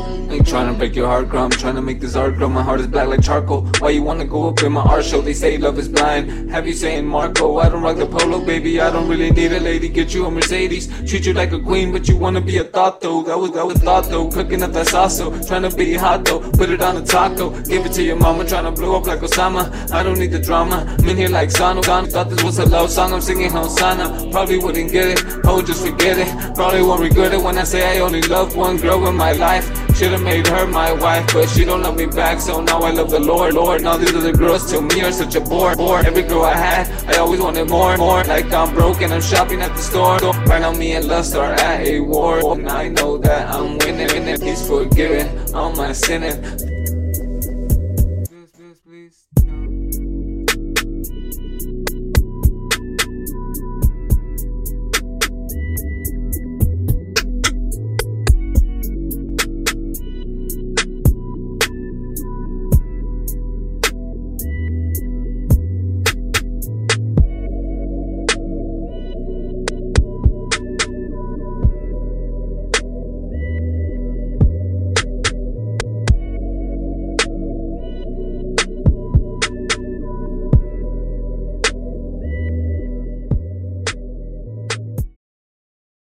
Yeah trying to break your heart, girl. I'm trying to make this art grow. My heart is black like charcoal. Why you wanna go up in my art show? They say love is blind. Have you saying Marco? I don't rock the polo, baby. I don't really need a lady. Get you a Mercedes. Treat you like a queen, but you wanna be a thought though. That was that was thought though. Cooking up that sasso. Trying to be hot though. Put it on a taco. Give it to your mama. Trying to blow up like Osama. I don't need the drama. I'm in here like. Sano. Thought this was a love song. I'm singing Hosanna. Probably wouldn't get it. Oh, just forget it. Probably won't regret it when I say I only love one girl in my life. Should've made her my wife, but she don't love me back, so now I love the Lord, Lord. Now these other girls to me are such a bore, bore. Every girl I had, I always wanted more, more. Like I'm broke and I'm shopping at the store. Right now me and lust are at a war, and I know that I'm winning, winning. He's forgiving all my sinning.